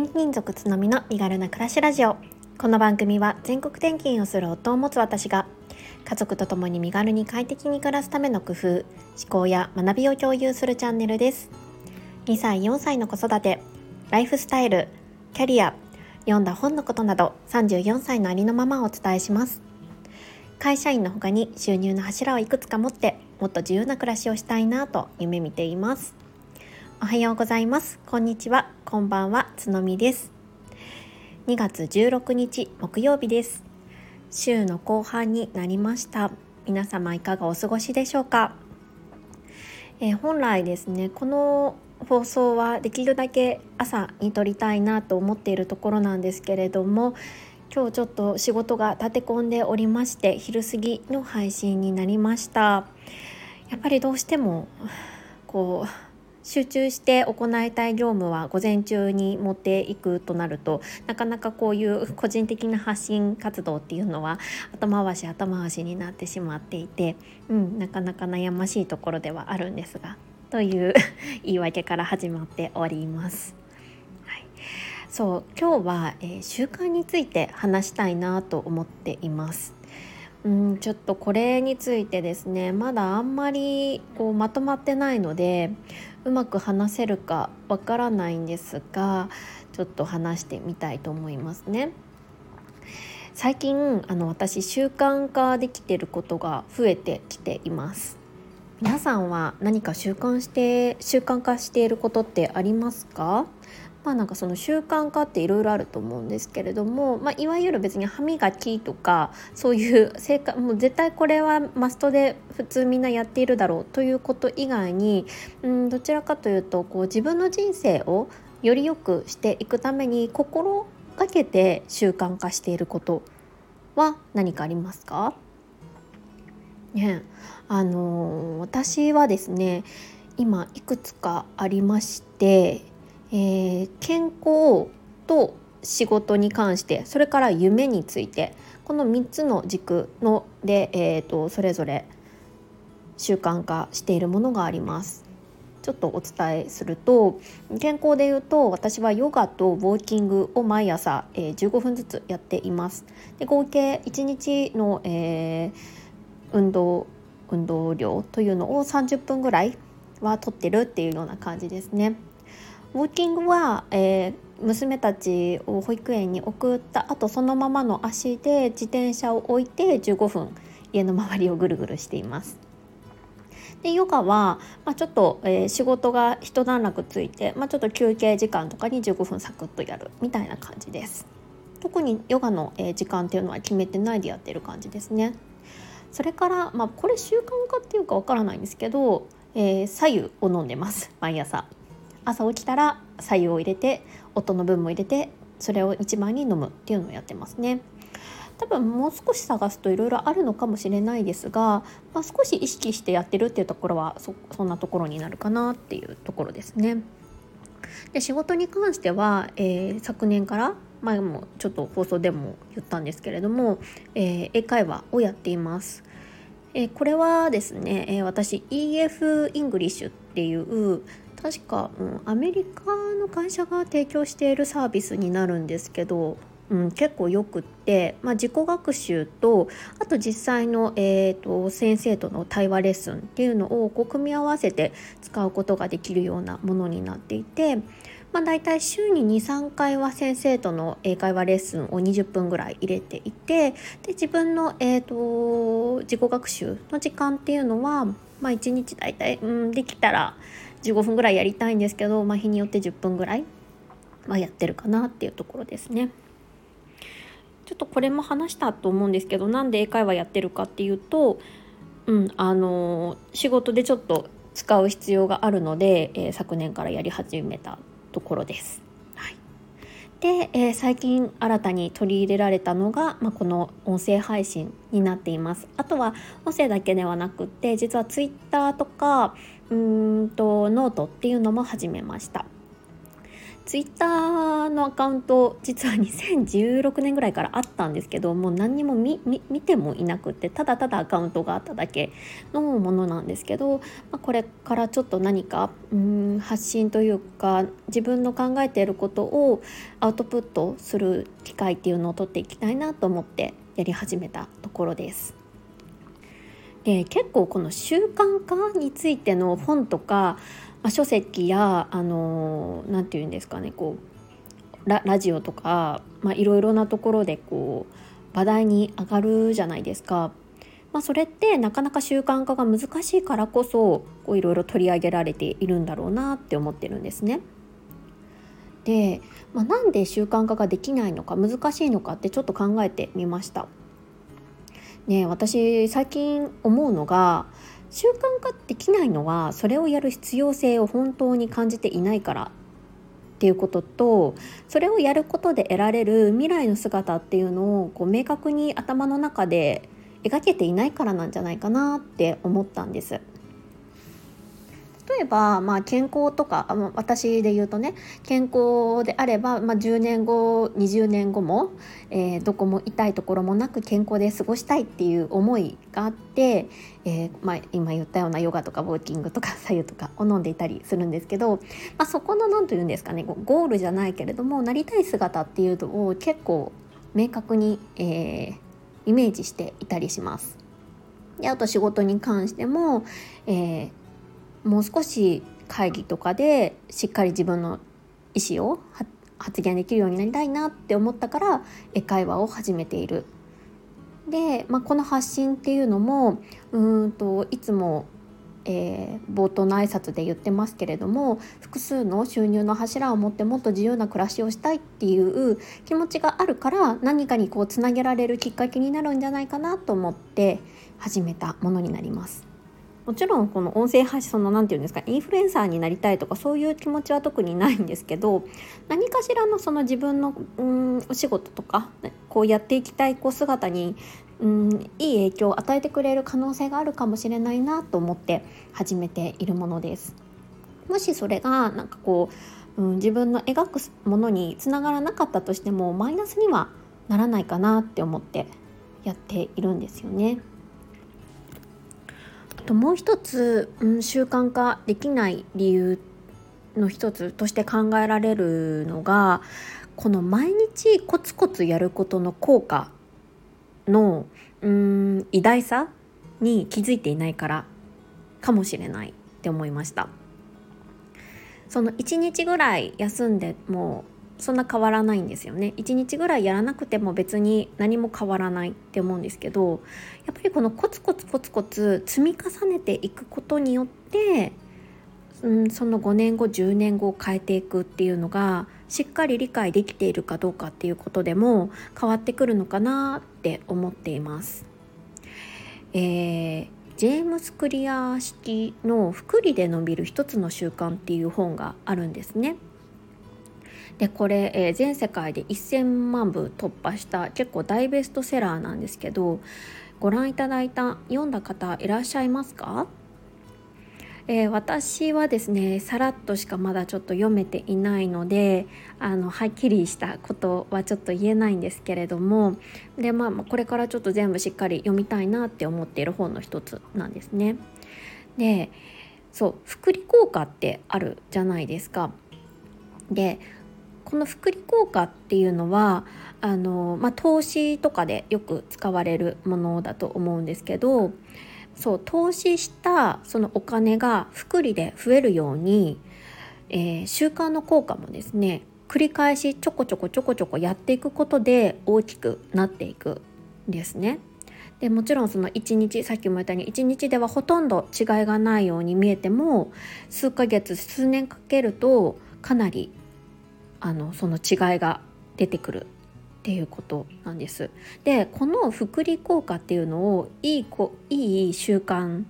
転勤族つのみの身軽な暮らしラジオ。この番組は全国転勤をする夫を持つ私が家族と共に身軽に快適に暮らすための工夫思考や学びを共有するチャンネルです。2歳4歳の子育てライフスタイルキャリア読んだ本のことなど34歳のありのままをお伝えします。会社員の他に収入の柱をいくつか持ってもっと自由な暮らしをしたいなと夢見ています。おはようございます。こんにちは。こんばんは。つのみです。2月16日木曜日です。週の後半になりました。皆様いかがお過ごしでしょうか、えー、本来ですねこの放送はできるだけ朝に撮りたいなと思っているところなんですけれども今日ちょっと仕事が立て込んでおりまして昼過ぎの配信になりました。やっぱりどうしてもこう集中して行いたい業務は午前中に持っていくとなるとなかなかこういう個人的な発信活動っていうのは後回し後回しになってしまっていて、うん、なかなか悩ましいところではあるんですがという言い訳から始まっております。はい、そう今日は、えー、習慣について話したいなと思っています。うんちょっとこれについてですねまだあんまりこうまとまってないのでうまく話せるかわからないんですがちょっと話してみたいと思いますね。最近あの私習慣化できてることが増えてきています皆さんは何か習慣して習慣化していることってありますか？まあなんかその習慣化っていろいろあると思うんですけれども、まあ、いわゆる別に歯磨きとかそういう生活もう絶対これはマストで普通みんなやっているだろうということ以外にうんどちらかというとこう自分の人生をより良くしていくために心がけて習慣化していることは何かありますか？ねあのー、私はですね今いくつかありましてえー、健康と仕事に関してそれから夢についてこの3つの軸ので、えーと、それぞれ習慣化しているものがあります。ちょっとお伝えすると健康でいうと私はヨガとウォーキングを毎朝、えー、15分ずつやっています。で合計1日の、えー、運動運動量というのを30分ぐらいは取ってるっていうような感じですね。ウォーキングは、えー、娘たちを保育園に送った後そのままの足で自転車を置いて15分家の周りをぐるぐるしています。でヨガは、まあ、ちょっと、えー、仕事が一段落ついて、まあ、ちょっと休憩時間とかに15分サクッとやるみたいな感じです。特にヨガの、えー、時間っていうのは決めてないでやってる感じですね。それから、まあ、これ習慣化っていうかわからないんですけど、えー、左右を飲んでます毎朝。朝起きたら白湯を入れて夫の分も入れてそれを一番に飲むっていうのをやってますね。多分もう少し探すといろいろあるのかもしれないですが、まあ、少し意識してやってるっていうところはそそんなところになるかなっていうところですね。で仕事に関しては、えー、昨年から前もちょっと放送でも言ったんですけれども、えー、英会話をやっています。えー、これはですね、え私 EF イングリッシュっていう確か、うん、アメリカの会社が提供しているサービスになるんですけど、うん、結構よくって、まあ、自己学習とあと実際の、えーと、先生との対話レッスンっていうのをこう組み合わせて使うことができるようなものになっていて、まあ、大体週に23回は先生との英会話レッスンを20分ぐらい入れていてで自分の、えーと、自己学習の時間っていうのは、まあ、1日大体、うん、できたら15分ぐらいやりたいんですけど、まあ、日によって10分ぐらい、は、やってるかなっていうところですね。ちょっとこれも話したと思うんですけどなんで英会話やってるかっていうと、うん、あの仕事でちょっと使う必要があるので、えー、昨年からやり始めたところです。で、えー、最近新たに取り入れられたのが、まあ、この音声配信になっています。あとは音声だけではなくって実は Twitter とかうんとノートっていうのも始めましたツイッターのアカウント実は2016年ぐらいからあったんですけどもう何にも見てもいなくってただただアカウントがあっただけのものなんですけど、まあ、これからちょっと何かうん発信というか自分の考えていることをアウトプットする機会っていうのを取っていきたいなと思ってやり始めたところです。で結構この習慣化についての本とかまあ、書籍やあの何て言うんですかねこうラジオとかいろいろなところでこう話題に上がるじゃないですか。まあ、それってなかなか習慣化が難しいからこそいろいろ取り上げられているんだろうなって思ってるんですね。で、まあ、なんで習慣化ができないのか難しいのかってちょっと考えてみました。ね私最近思うのが習慣化できないのはそれをやる必要性を本当に感じていないからっていうこととそれをやることで得られる未来の姿っていうのをこう明確に頭の中で描けていないからなんじゃないかなって思ったんです。例えば、まあ、健康とか私で言うとね健康であれば、まあ、10年後20年後も、えー、どこも痛いところもなく健康で過ごしたいっていう思いがあって、えー、まあ、今言ったようなヨガとかウォーキングとか左右とかを飲んでいたりするんですけど、まあ、そこの何と言うんですかねゴールじゃないけれどもなりたい姿っていうのを結構明確に、えー、イメージしていたりします。であと仕事に関しても、えーもう少し会議とかでしっかり自分の意思を発言できるようになりたいなって思ったから英会話を始めている。で、まあ、この発信っていうのもうんといつも、えー、冒頭の挨拶で言ってますけれども複数の収入の柱を持ってもっと自由な暮らしをしたいっていう気持ちがあるから何かにこうつなげられるきっかけになるんじゃないかなと思って始めたものになります。もちろんこの音声発信その何て言うんですかインフルエンサーになりたいとかそういう気持ちは特にないんですけど何かしらのその自分のうんお仕事とかこうやっていきたいこう姿にうんいい影響を与えてくれる可能性があるかもしれないなと思って始めているものです。もしそれがなんかこう、うん、自分の描くものにつながらなかったとしてもマイナスにはならないかなって思ってやっているんですよね。ともう一つ、うん、習慣化できない理由の一つとして考えられるのがこの毎日コツコツやることの効果のうん偉大さに気づいていないからかもしれないって思いました。その1日ぐらい休んでもそんな変わらないんですよね1日ぐらいやらなくても別に何も変わらないって思うんですけどやっぱりこのコツコツコツコツ積み重ねていくことによって、うん、その5年後10年後を変えていくっていうのがしっかり理解できているかどうかっていうことでも変わってくるのかなって思っています。えージェームス・クリア式の「福利で伸びる一つの習慣」っていう本があるんですね。でこれ、えー、全世界で1,000万部突破した結構大ベストセラーなんですけどご覧いただいた読んだ方いらっしゃいますか？えー、私はですねさらっとしかまだちょっと読めていないのであのはっきりしたことはちょっと言えないんですけれどもで、まあ、これからちょっと全部しっかり読みたいなって思っている本の一つなんですね。でそう福利効果ってあるじゃないですか。でこの福利効果っていうのはあの、まあ、投資とかでよく使われるものだと思うんですけどそう投資したそのお金が福利で増えるように、えー、習慣の効果もですね繰り返しちょこちょこちょこちょこやっていくことで大きくなっていくんですね。でもちろんその1日さっきも言ったように1日ではほとんど違いがないように見えても数ヶ月数年かけるとかなりあのその違いが出てくるっていうことなんです。でこの福利効果っていうのをいいこいい習慣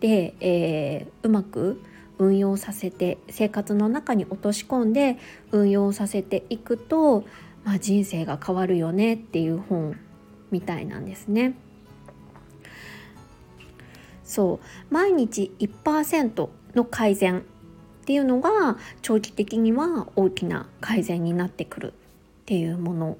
で、えー、うまく運用させて生活の中に落とし込んで運用させていくと、まあ、人生が変わるよねっていう本みたいなんですね。そう毎日1%の改善っていうのが長期的には大きな改善になってくるっていうもの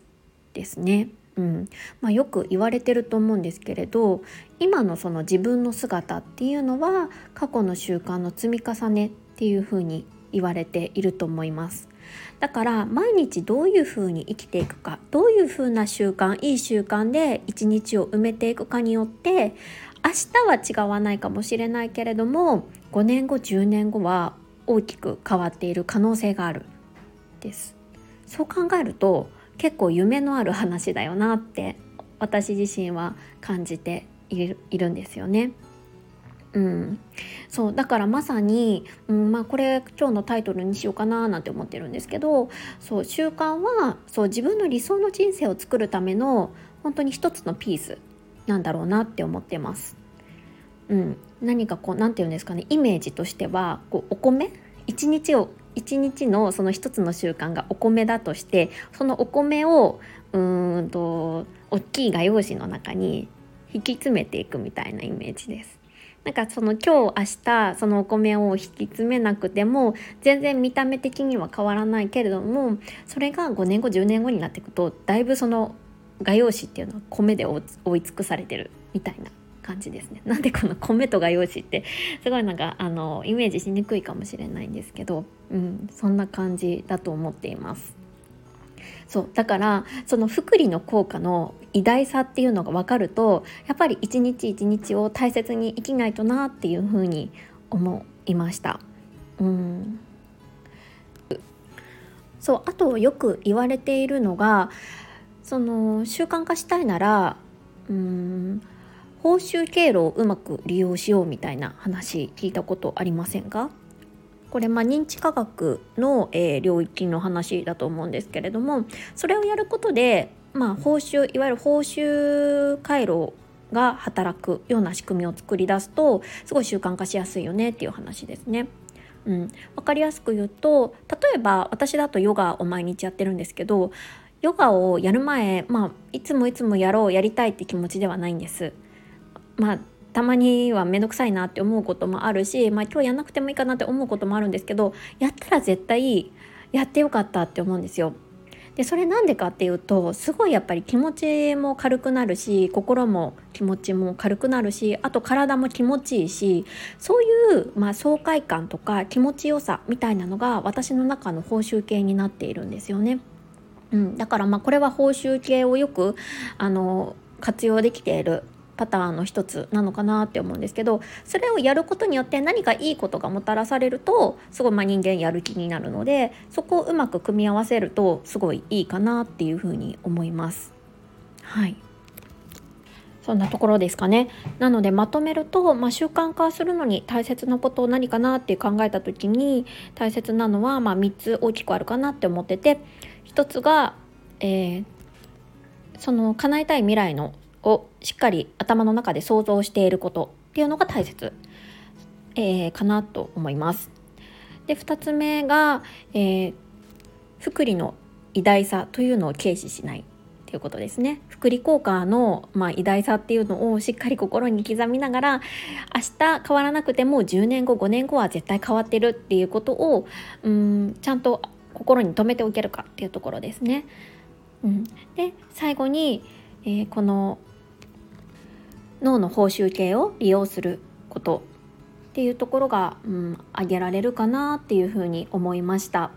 ですね。うんまあ、よく言われてると思うんですけれど今のその自分の姿っていうのは過去の習慣の積み重ねっていうふうに言われていると思いますだから毎日どういうふうに生きていくかどういうふうな習慣いい習慣で一日を埋めていくかによって明日は違わないかもしれないけれども5年後10年後は大きく変わっている可能性があるですそう考えると結構夢のある話だよなって私自身は感じているんですよね。うん、そうだからまさに、うんまあ、これ今日のタイトルにしようかななんて思ってるんですけどそう習慣はそう自分の理想の人生を作るための本当に一つのピースなんだろうなって思ってます。うん、何かこう何て言うんですかねイメージとしてはこうお米？一日を一日のその一つの習慣がお米だとしてそのお米をうんと大きい画用紙の中に引き詰めていくみたいなイメージです。なんかその今日明日そのお米を引き詰めなくても全然見た目的には変わらないけれどもそれが5年後10年後になっていくとだいぶその画用紙っていうのは米で覆い尽くされてるみたいな感じですね。なんでこの米と画用紙ってすごいなんかあのイメージしにくいかもしれないんですけど、うん、そんな感じだと思っています。そうだからその福利の効果の偉大さっていうのが分かるとやっぱり一日一日を大切に生きないとなっていうふうに思いました。うんそうあとよく言われているのがその習慣化したいならうん報酬経路をうまく利用しようみたいな話聞いたことありませんか？これまあ認知科学の、えー、領域の話だと思うんですけれどもそれをやることで、まあ、報酬いわゆる報酬回路が働くような仕組みを作り出すとすごい習慣化しやすいよねっていう話ですね。うん、分かりやすく言うと例えば私だとヨガを毎日やってるんですけどヨガをやる前、まあ、いつもいつもやろうやりたいって気持ちではないんです。まあたまには面倒くさいなって思うこともあるし、まあ、今日やんなくてもいいかなって思うこともあるんですけどやったら絶対やってよかったって思うんですよ。でそれなんでかっていうとすごいやっぱり気持ちも軽くなるし心も気持ちも軽くなるしあと体も気持ちいいしそういう、まあ、爽快感とか気持ちよさみたいなのが私の中の報酬系になっているんですよね。うん、だからまあこれは報酬系をよくあの活用できているパターンの一つなのかなって思うんですけどそれをやることによって何かいいことがもたらされるとすごいまあ人間やる気になるのでそこをうまく組み合わせるとすごいいいかなっていうふうに思います。はいそんなところですかね。なのでまとめると、まあ、習慣化するのに大切なことを何かなって考えた時に大切なのは、まあ、3つ大きくあるかなって思ってて1つが、えー、その叶えたい未来のをしっかり頭の中で想像していることっていうのが大切、えー、かなと思います。で2つ目が、えー、福利の偉大さというのを軽視しないということですね。福利効果の、まあ、偉大さっていうのをしっかり心に刻みながら明日変わらなくても10年後5年後は絶対変わってるっていうことをうんちゃんと心に留めておけるかっていうところですね。うん、で最後に、えー、この脳の報酬系を利用することっていうところが、うん、挙げられるかなっていうふうに思いました。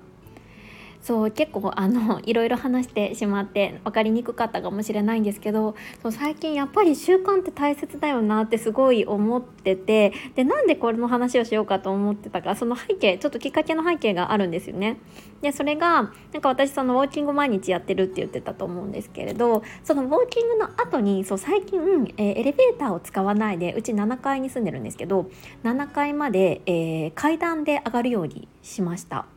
そう結構あのいろいろ話してしまって分かりにくかったかもしれないんですけどそう最近やっぱり習慣って大切だよなってすごい思っててでなんでこれの話をしようかと思ってたかその背景ちょっときっかけの背景があるんですよね。でそれがなんか私そのウォーキング毎日やってるって言ってたと思うんですけれどそのウォーキングの後にそう最近、えー、エレベーターを使わないでうち7階に住んでるんですけど7階まで、えー、階段で上がるようにしました。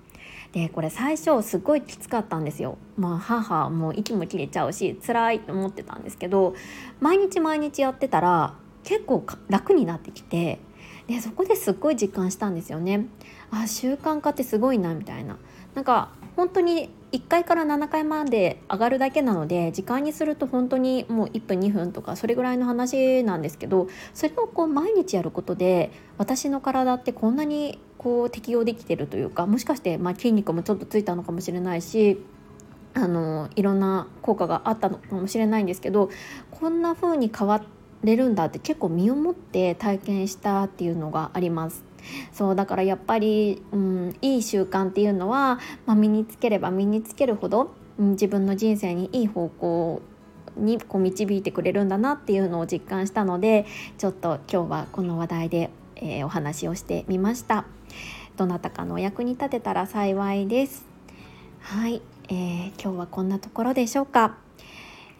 でこれ最初すごいきつかったんですよ。まあ母も息も切れちゃうし辛いと思ってたんですけど毎日毎日やってたら結構楽になってきてでそこですっごい実感したんですよね。あ習慣化ってすごいなみたいな。なんか本当に1階から7階まで上がるだけなので時間にすると本当にもう1分2分とかそれぐらいの話なんですけどそれをこう毎日やることで私の体ってこんなにこう適用できてるというかもしかして、まあ、筋肉もちょっとついたのかもしれないしあのいろんな効果があったのかもしれないんですけどこんな風に変われるんだって結構身をもって体験したっていうのがあります。そうだからやっぱり、うん、いい習慣っていうのは、まあ、身につければ身につけるほど、うん、自分の人生にいい方向にこう導いてくれるんだなっていうのを実感したのでちょっと今日はこの話題で、えー、お話をしてみましたどなたかのお役に立てたら幸いです。はい、えー、今日はこんなところでしょうか。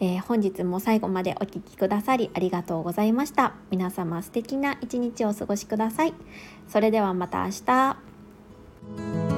えー、本日も最後までお聴きくださりありがとうございました。皆様素敵な一日をお過ごしください。それではまた明日。